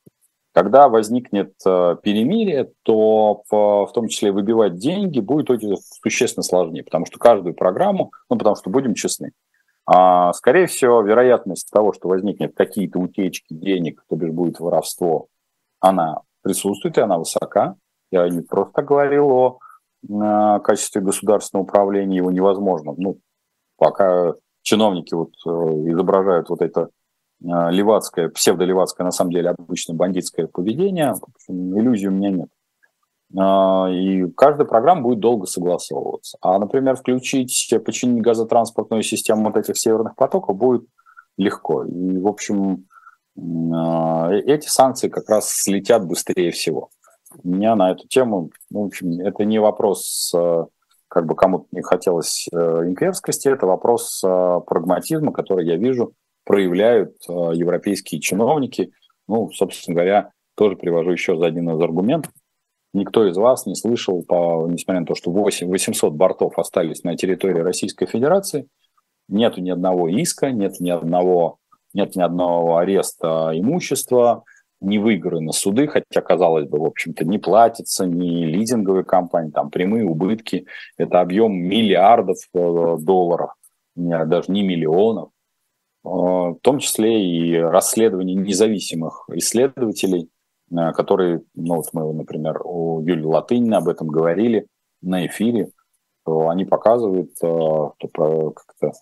Когда возникнет а, перемирие, то в том числе выбивать деньги будет очень существенно сложнее, потому что каждую программу, ну потому что будем честны, скорее всего, вероятность того, что возникнет какие-то утечки денег, то бишь будет воровство, она присутствует и она высока. Я не просто говорил о качестве государственного управления, его невозможно, ну, пока чиновники вот э, изображают вот это э, левацкое, псевдолевацкое, на самом деле обычно бандитское поведение, иллюзий у меня нет. А, и каждая программа будет долго согласовываться. А, например, включить, починить газотранспортную систему вот этих северных потоков будет легко. И, в общем, а, э, эти санкции как раз слетят быстрее всего. У меня на эту тему, в общем, это не вопрос как бы кому-то не хотелось э, имперскости, это вопрос э, прагматизма, который я вижу проявляют э, европейские чиновники. Ну, собственно говоря, тоже привожу еще за один из аргументов. Никто из вас не слышал, по, несмотря на то, что 8, 800 бортов остались на территории Российской Федерации, нет ни одного иска, нет ни одного, нет ни одного ареста имущества, не выиграны суды, хотя, казалось бы, в общем-то, не платится ни лизинговые компании, там прямые убытки, это объем миллиардов э, долларов, даже не миллионов, э, в том числе и расследования независимых исследователей, э, которые, ну вот мы, например, у Юлии Латынина об этом говорили на эфире, они показывают, что как-то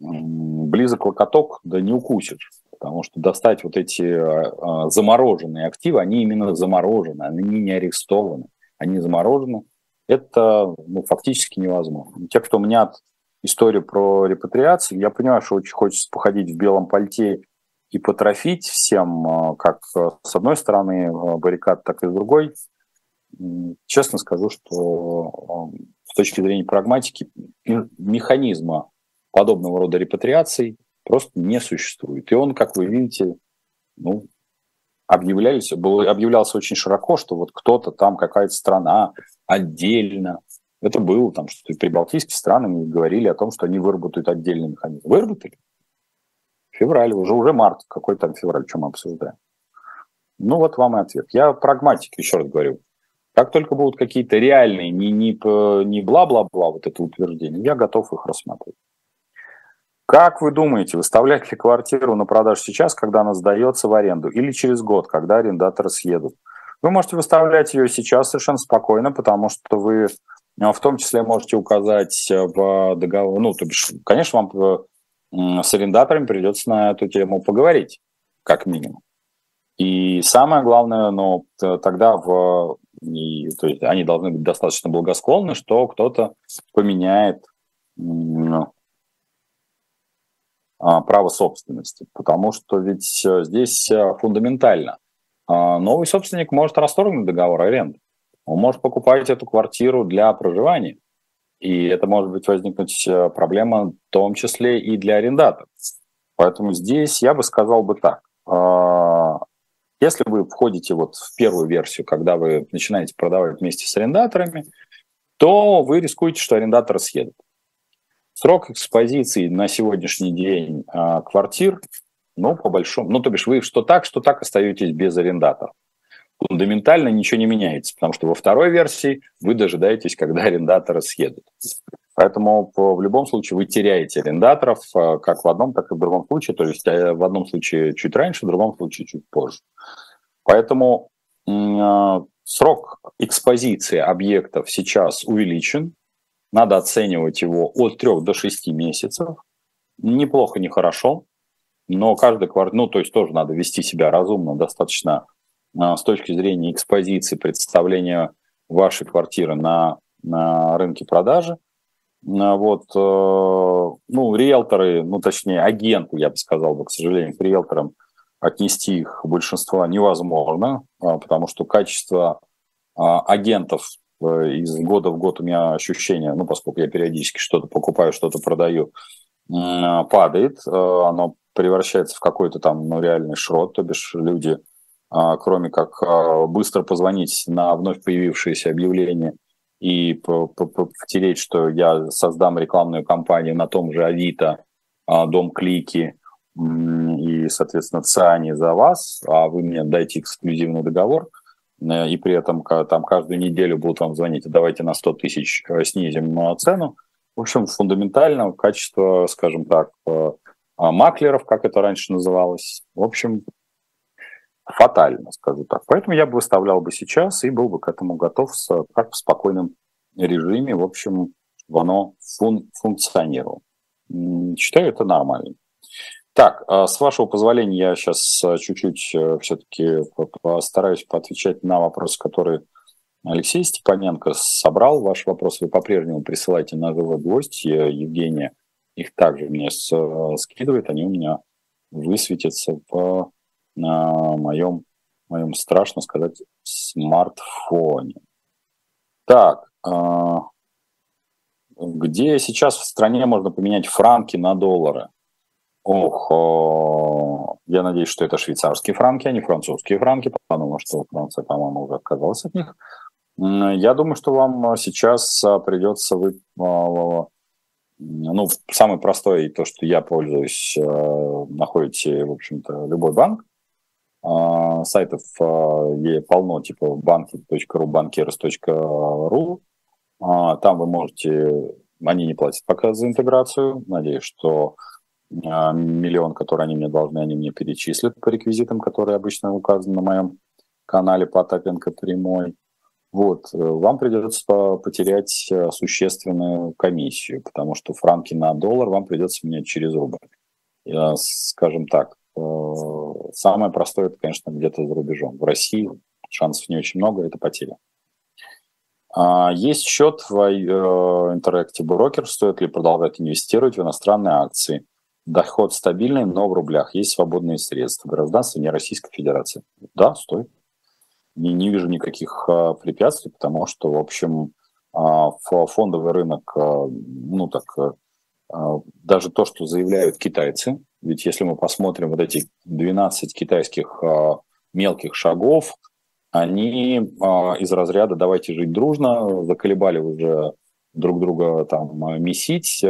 близок локоток, да не укусишь потому что достать вот эти э, замороженные активы, они именно заморожены, они не арестованы, они заморожены. Это ну, фактически невозможно. Те, кто мнят историю про репатриацию, я понимаю, что очень хочется походить в белом пальте и потрофить всем, э, как с одной стороны баррикад, так и с другой. Честно скажу, что с точки зрения прагматики механизма подобного рода репатриаций просто не существует. И он, как вы видите, ну, объявлялись, был, объявлялся очень широко, что вот кто-то там, какая-то страна отдельно. Это было там, что прибалтийские страны говорили о том, что они выработают отдельный механизм. Выработали? Февраль, уже, уже март. Какой там февраль, что мы обсуждаем? Ну вот вам и ответ. Я прагматик, еще раз говорю. Как только будут какие-то реальные, не, не, не бла-бла-бла, вот это утверждение, я готов их рассматривать. Как вы думаете, выставлять ли квартиру на продажу сейчас, когда она сдается в аренду, или через год, когда арендаторы съедут? Вы можете выставлять ее сейчас совершенно спокойно, потому что вы э, в том числе можете указать в договор, ну, то бишь, конечно, вам э, с арендаторами придется на эту тему поговорить, как минимум. И самое главное, ну, тогда в, и, то есть они должны быть достаточно благосклонны, что кто-то поменяет ну, а, право собственности, потому что ведь э, здесь э, фундаментально. А, новый собственник может расторгнуть договор аренды. Он может покупать эту квартиру для проживания. И это может быть возникнуть э, проблема в том числе и для арендаторов. Поэтому здесь я бы сказал бы так. А, если вы входите вот в первую версию, когда вы начинаете продавать вместе с арендаторами, то вы рискуете, что арендаторы съедут. Срок экспозиции на сегодняшний день а, квартир, ну, по большому, ну, то бишь вы что так, что так остаетесь без арендатора. Фундаментально ничего не меняется, потому что во второй версии вы дожидаетесь, когда арендаторы съедут. Поэтому в любом случае вы теряете арендаторов а, как в одном, так и в другом случае. То есть э, в одном случае чуть раньше, в другом случае чуть позже. Поэтому срок экспозиции объектов сейчас увеличен. Надо оценивать его от 3 до 6 месяцев. Неплохо, нехорошо, но каждый квартал, ну, то есть тоже надо вести себя разумно, достаточно с точки зрения экспозиции, представления вашей квартиры на, на рынке продажи. Вот, ну, риэлторы, ну, точнее, агенты, я бы сказал, бы, к сожалению, к риэлторам отнести их большинство невозможно, потому что качество агентов из года в год у меня ощущение, ну, поскольку я периодически что-то покупаю, что-то продаю, падает, оно превращается в какой-то там ну, реальный шрот, то бишь люди, кроме как быстро позвонить на вновь появившееся объявление и потереть, что я создам рекламную кампанию на том же Авито, Дом Клики и, соответственно, ЦАНИ за вас, а вы мне дайте эксклюзивный договор – Э, и при этом там каждую неделю будут вам звонить, давайте на 100 тысяч э, снизим э, цену. В общем, фундаментально качество, скажем так, маклеров, как это раньше называлось, в общем, фатально, скажу так. Поэтому я бы выставлял бы сейчас и был бы к этому готов с, как в спокойном режиме, в общем, чтобы оно фун, функционировало. Считаю это нормально. Так, а, с вашего позволения, я сейчас а, чуть-чуть э, все-таки постараюсь поотвечать на вопросы, которые Алексей Степаненко собрал. Ваши вопросы вы по-прежнему присылайте на живой гвоздь. Евгения их также мне э, скидывает, они у меня высветятся в, на моем, моем, страшно сказать, смартфоне. Так, а, где сейчас в стране можно поменять франки на доллары? Ох, я надеюсь, что это швейцарские франки, а не французские франки, потому что Франция, по-моему, уже отказалась от них. Я думаю, что вам сейчас а, придется вы, а, ну, самый простой, то, что я пользуюсь, а, находите, в общем-то, любой банк. Сайтов полно, типа банки.ру, банкирс.ру. Там вы можете, они не платят пока за интеграцию. Надеюсь, что миллион, который они мне должны, они мне перечислят по реквизитам, которые обычно указаны на моем канале Потапенко прямой. Вот, э, вам придется потерять э, существенную комиссию, потому что франки на доллар вам придется менять через рубль. Я, скажем так, э, самое простое, это, конечно, где-то за рубежом. В России шансов не очень много, это потеря. А, есть счет в Interactive Broker, стоит ли продолжать инвестировать в иностранные акции – Доход стабильный, но в рублях. Есть свободные средства. Гражданство не Российской Федерации. Да, стоит. Не, не вижу никаких а, препятствий, потому что, в общем, а, фондовый рынок, а, ну так, даже то, что заявляют китайцы, ведь если мы посмотрим вот эти 12 китайских мелких шагов, они из разряда «давайте жить дружно», заколебали уже друг друга там месить,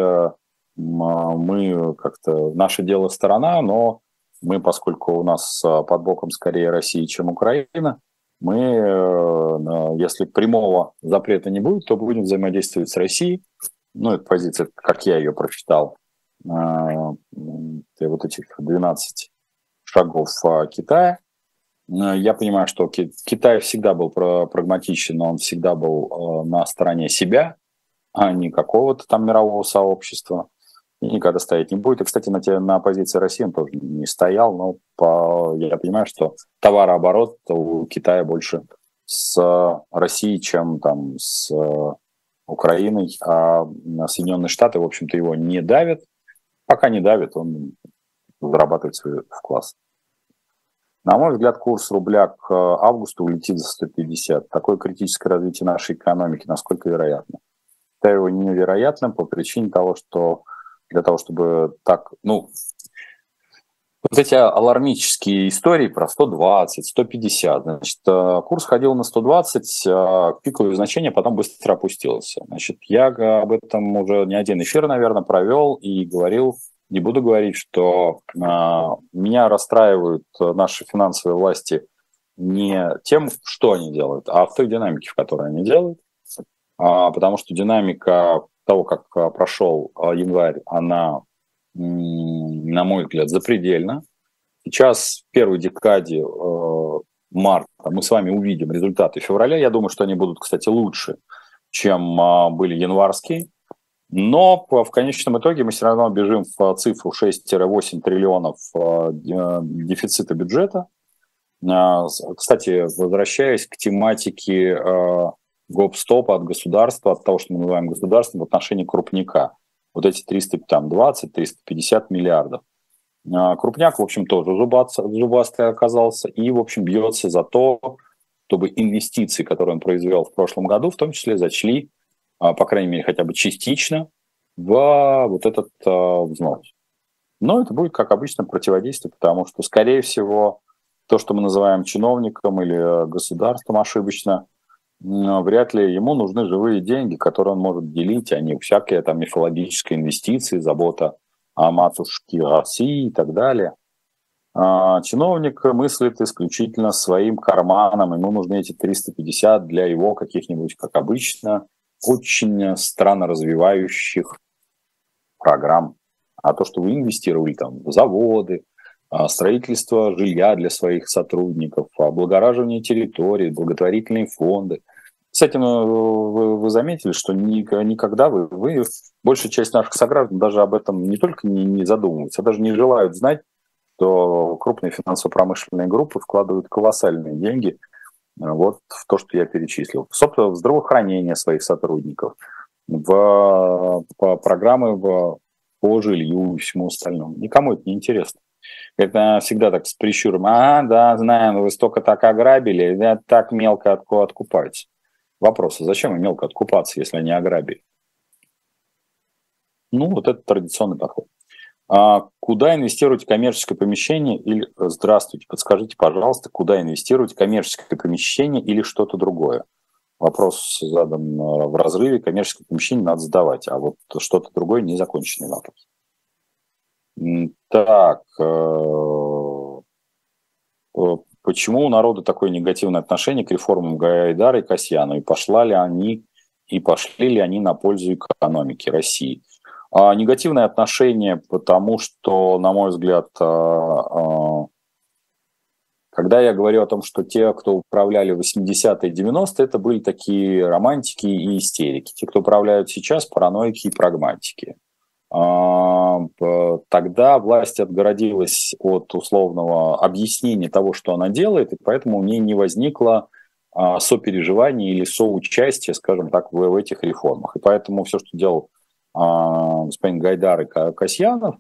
мы как-то, наше дело сторона, но мы, поскольку у нас а, под боком скорее Россия, чем Украина, мы, э, если прямого запрета не будет, то будем взаимодействовать с Россией. Ну, это позиция, как я ее прочитал, а, вот этих 12 шагов Китая. Я понимаю, что Китай всегда был прагматичен, он всегда был на стороне себя, а не какого-то там мирового сообщества никогда стоять не будет. И, кстати, на, те, на позиции России он тоже не стоял, но по, я понимаю, что товарооборот у Китая больше с Россией, чем там с Украиной, а Соединенные Штаты, в общем-то, его не давят. Пока не давит, он зарабатывает свой вклад. На мой взгляд, курс рубля к августу улетит за 150. Такое критическое развитие нашей экономики, насколько вероятно? Это его невероятно по причине того, что для того, чтобы так, ну, вот эти алармические истории про 120, 150, значит, э, курс ходил на 120, а пиковое значение потом быстро опустился. Значит, я об этом уже не один эфир, наверное, провел и говорил, не буду говорить, что э, меня расстраивают наши финансовые власти не тем, что они делают, а в той динамике, в которой они делают, а, потому что динамика того, как а, прошел а, январь, она, на мой взгляд, запредельна. Сейчас в первой декаде э, марта мы с вами увидим результаты февраля. Я думаю, что они будут, кстати, лучше, чем а, были январские. Но в конечном итоге мы все равно бежим в цифру 6-8 триллионов дефицита бюджета. Кстати, возвращаясь к тематике гоп-стопа от государства, от того, что мы называем государством в отношении крупника. Вот эти 320-350 миллиардов. Крупняк, в общем, тоже зубастый оказался и, в общем, бьется за то, чтобы инвестиции, которые он произвел в прошлом году, в том числе зачли, по крайней мере, хотя бы частично в вот этот взнос. Но это будет, как обычно, противодействие, потому что, скорее всего, то, что мы называем чиновником или государством ошибочно, вряд ли ему нужны живые деньги, которые он может делить, а не всякие там мифологические инвестиции, забота о матушке России и так далее. А чиновник мыслит исключительно своим карманом, ему нужны эти 350 для его каких-нибудь, как обычно, очень странно развивающих программ. А то, что вы инвестировали там в заводы, строительство жилья для своих сотрудников, облагораживание территорий, благотворительные фонды. Кстати, ну, вы, вы заметили, что никогда вы, вы, большая часть наших сограждан даже об этом не только не, не задумываются, а даже не желают знать, что крупные финансово-промышленные группы вкладывают колоссальные деньги э, вот в то, что я перечислил. Собственно, в здравоохранение своих сотрудников, в, в программы в, по жилью и всему остальному. Никому это не интересно. Это всегда так с прищуром. А, да, знаем, вы столько так ограбили, да, так мелко откупать. Вопрос, а зачем им мелко откупаться, если они ограбили? Ну, вот это традиционный подход. А куда инвестировать коммерческое помещение или... Здравствуйте, подскажите, пожалуйста, куда инвестировать коммерческое помещение или что-то другое? Вопрос задан э, в разрыве, коммерческое помещение надо сдавать, а вот что-то другое незаконченный вопрос. Так, э, э, почему у народа такое негативное отношение к реформам Гайдара и Касьяну? И пошла ли они, и пошли ли они на пользу экономики России? А негативное отношение, потому что, на мой взгляд, а, когда я говорю о том, что те, кто управляли в 80-е и 90-е, это были такие романтики и истерики. Те, кто управляют сейчас, параноики и прагматики. А, тогда власть отгородилась от условного объяснения того, что она делает, и поэтому у нее не возникло сопереживания или соучастия, скажем так, в, этих реформах. И поэтому все, что делал а, господин Гайдар и Касьянов,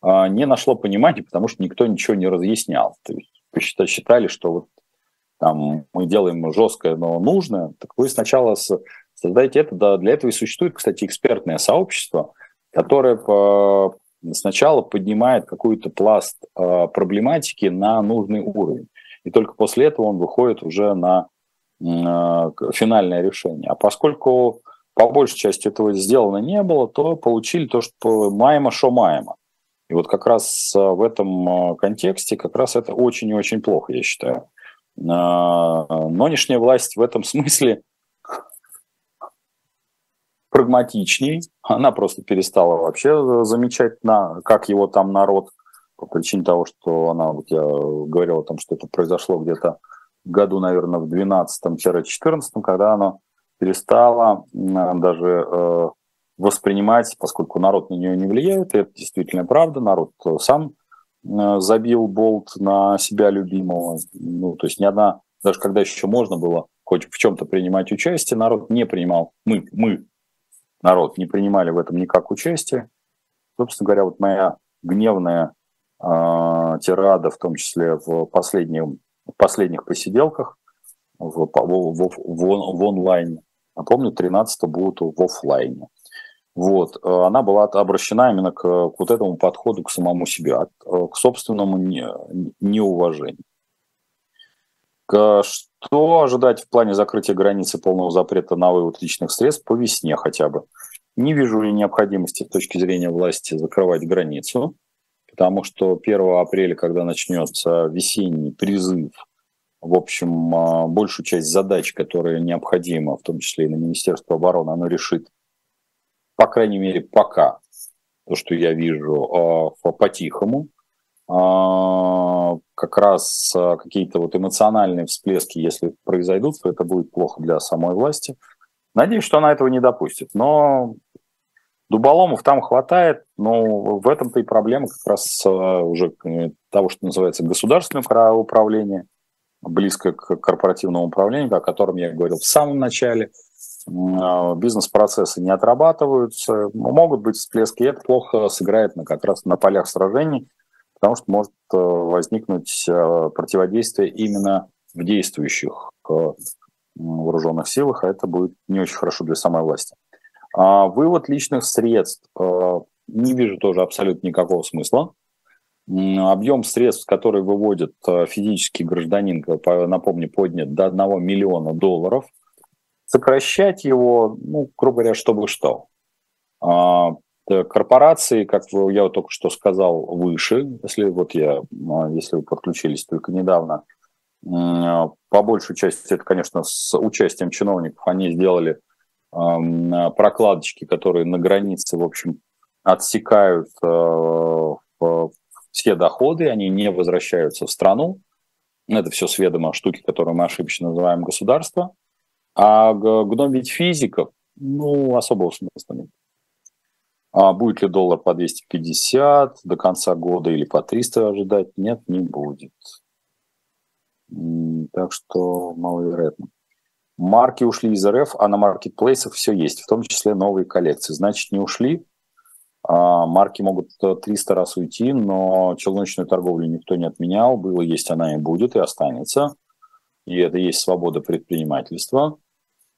а, не нашло понимания, потому что никто ничего не разъяснял. То есть считали, что вот там мы делаем жесткое, но нужное, так вы сначала создайте это. Да, для этого и существует, кстати, экспертное сообщество, которое по, сначала поднимает какой-то пласт э, проблематики на нужный уровень. И только после этого он выходит уже на э, финальное решение. А поскольку по большей части этого сделано не было, то получили то, что маемо, шо маемо. И вот как раз э, в этом э, контексте как раз это очень и очень плохо, я считаю. Нынешняя власть в этом смысле прагматичней. Она просто перестала вообще замечать, на, как его там народ, по причине того, что она, вот я говорил о том, что это произошло где-то году, наверное, в 12-14, когда она перестала даже э, воспринимать, поскольку народ на нее не влияет, и это действительно правда, народ сам э, забил болт на себя любимого. Ну, то есть ни одна, даже когда еще можно было хоть в чем-то принимать участие, народ не принимал, мы, мы, народ, не принимали в этом никак участие. Собственно говоря, вот моя гневная э, тирада, в том числе в, последнем, последних посиделках, в, в, в, в, в онлайне, Напомню, 13 будут в офлайне. Вот. Э, она была обращена именно к, к вот этому подходу к самому себе, э, к собственному не, неуважению. Что ожидать в плане закрытия границы полного запрета на вывод личных средств по весне хотя бы? Не вижу ли необходимости с точки зрения власти закрывать границу, потому что 1 апреля, когда начнется весенний призыв в общем, а, большую часть задач, которые необходимы, в том числе и на Министерство обороны, оно решит, по крайней мере, пока, то, что я вижу, а, по-тихому. А, как раз какие-то вот эмоциональные всплески, если произойдут, то это будет плохо для самой власти. Надеюсь, что она этого не допустит. Но дуболомов там хватает, но в этом-то и проблема как раз уже того, что называется государственное управление – близко к корпоративному управлению, о котором я говорил в самом начале. А, бизнес-процессы не отрабатываются, могут быть всплески, и это плохо сыграет на, как раз на полях сражений, потому что может э, возникнуть э, противодействие именно в действующих э, вооруженных силах, а это будет не очень хорошо для самой власти. А вывод личных средств не вижу тоже абсолютно никакого смысла. Объем средств, которые выводит физический гражданин, напомню, поднят до 1 миллиона долларов. Сокращать его, ну, грубо говоря, чтобы что. А, корпорации, как я только что сказал, выше, если вот я, а, если вы подключились только недавно, по большей части это, конечно, с участием чиновников, они сделали прокладочки, которые на границе, в общем, отсекают э, все доходы, они не возвращаются в страну. Это все сведомо штуки, которые мы ошибочно называем государство. А гнобить физиков, ну, особого смысла нет. А будет ли доллар по 250 до конца года или по 300 ожидать? Нет, не будет. Так что маловероятно. Марки ушли из РФ, а на маркетплейсах все есть, в том числе новые коллекции. Значит, не ушли. А марки могут 300 раз уйти, но челночную торговлю никто не отменял. Было, есть, она и будет, и останется. И это есть свобода предпринимательства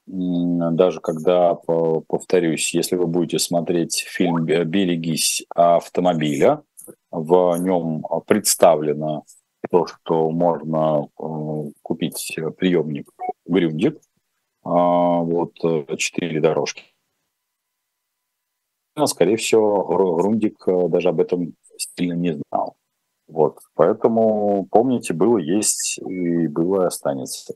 даже когда, повторюсь, если вы будете смотреть фильм «Берегись автомобиля», в нем представлено то, что можно э, купить приемник Грюндик, а, вот четыре дорожки. Скорее всего, Грундик э, даже об этом сильно не знал. Вот, поэтому помните, было, есть и было и останется.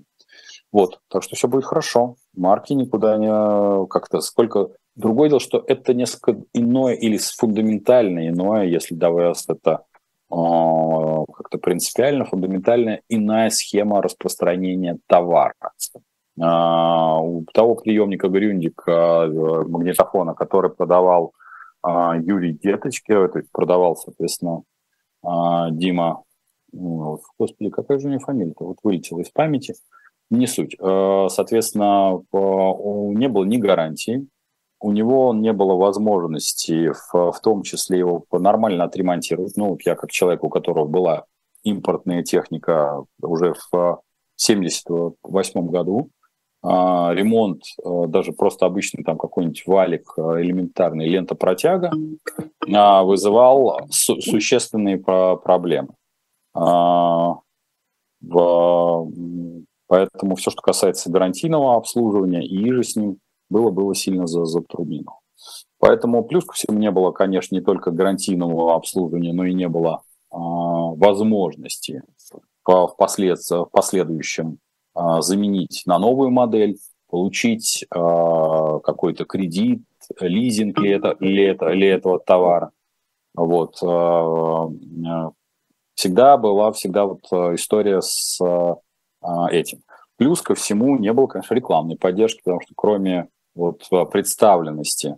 Вот, так что все будет хорошо. Марки никуда не как-то сколько. Другое дело, что это несколько иное или фундаментально иное, если давать это э, как-то принципиально, фундаментально иная схема распространения товара. Э, у того приемника Грюндик э, магнитофона, который продавал э, Юрий Деточки, то есть продавал, соответственно, э, Дима, ну, господи, какая же у него фамилия-то, вот вылетела из памяти, не суть. Э, соответственно, не было ни гарантии, у него не было возможности, в, в том числе его нормально отремонтировать. Ну, я как человек, у которого была импортная техника уже в 1978 году, а, ремонт, э, даже просто обычный там какой-нибудь валик э, элементарный, лента протяга, а, вызывал су- существенные проблемы. А, в Поэтому все, что касается гарантийного обслуживания и же с ним, было, было сильно затруднено. Поэтому плюс ко всему не было, конечно, не только гарантийного обслуживания, но и не было а, возможности впослед, в последующем а, заменить на новую модель, получить а, какой-то кредит, лизинг ли, это, ли, это, ли этого товара. Вот. А всегда была всегда вот история с этим. Плюс ко всему не было, конечно, рекламной поддержки, потому что кроме вот представленности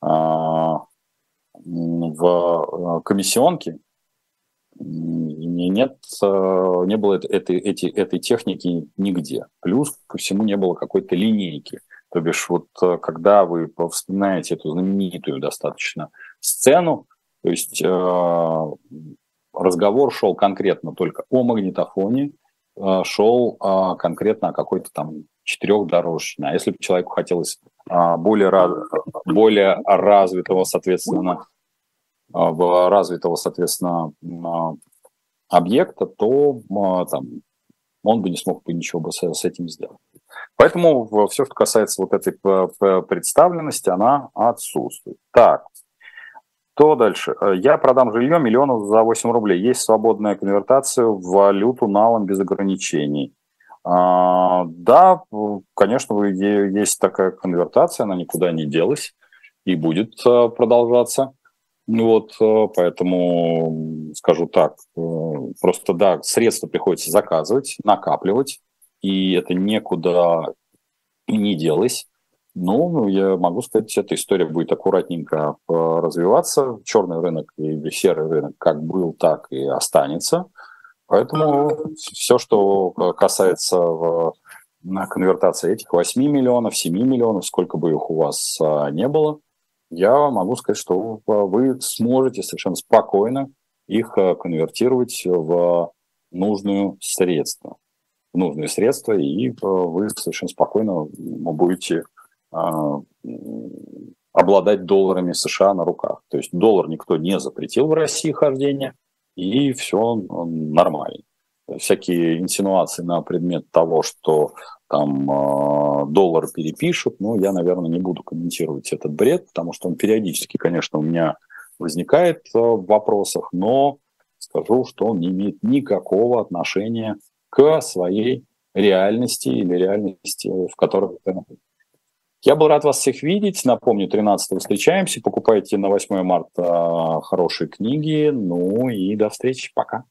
а, в комиссионке нет, не было этой, этой, этой техники нигде. Плюс ко всему не было какой-то линейки. То бишь, вот когда вы вспоминаете эту знаменитую достаточно сцену, то есть разговор шел конкретно только о магнитофоне, шел а, конкретно какой-то там четырехдорожной. А если бы человеку хотелось а, более, более развитого, соответственно, а, развитого, соответственно, объекта, то там, он бы не смог бы ничего бы с этим сделать. Поэтому все, что касается вот этой представленности, она отсутствует. Так, что дальше? Э, я продам жилье миллионов за 8 рублей. Есть свободная конвертация в валюту налом без ограничений. А, да, конечно, есть такая конвертация, она никуда не делась и будет э, продолжаться. Вот, э, поэтому скажу так, просто да, средства приходится заказывать, накапливать, и это никуда не делось. Ну, я могу сказать, эта история будет аккуратненько э, развиваться. Черный рынок и серый рынок как был, так и останется. Поэтому все, что касается конвертации этих 8 миллионов, 7 миллионов, сколько бы их у вас не было, я могу сказать, что вы сможете совершенно спокойно их конвертировать в нужную средство, в нужные средства, и вы совершенно спокойно будете обладать долларами США на руках. То есть доллар никто не запретил в России хождение, и все нормально. Всякие инсинуации на предмет того, что там э, доллар перепишут, ну, я, наверное, не буду комментировать этот бред, потому что он периодически, конечно, у меня возникает э, в вопросах, но скажу, что он не имеет никакого отношения к своей реальности или реальности, в которой вы находитесь. Я был рад вас всех видеть. Напомню, 13 встречаемся. Покупайте на 8 марта хорошие книги. Ну и до встречи. Пока.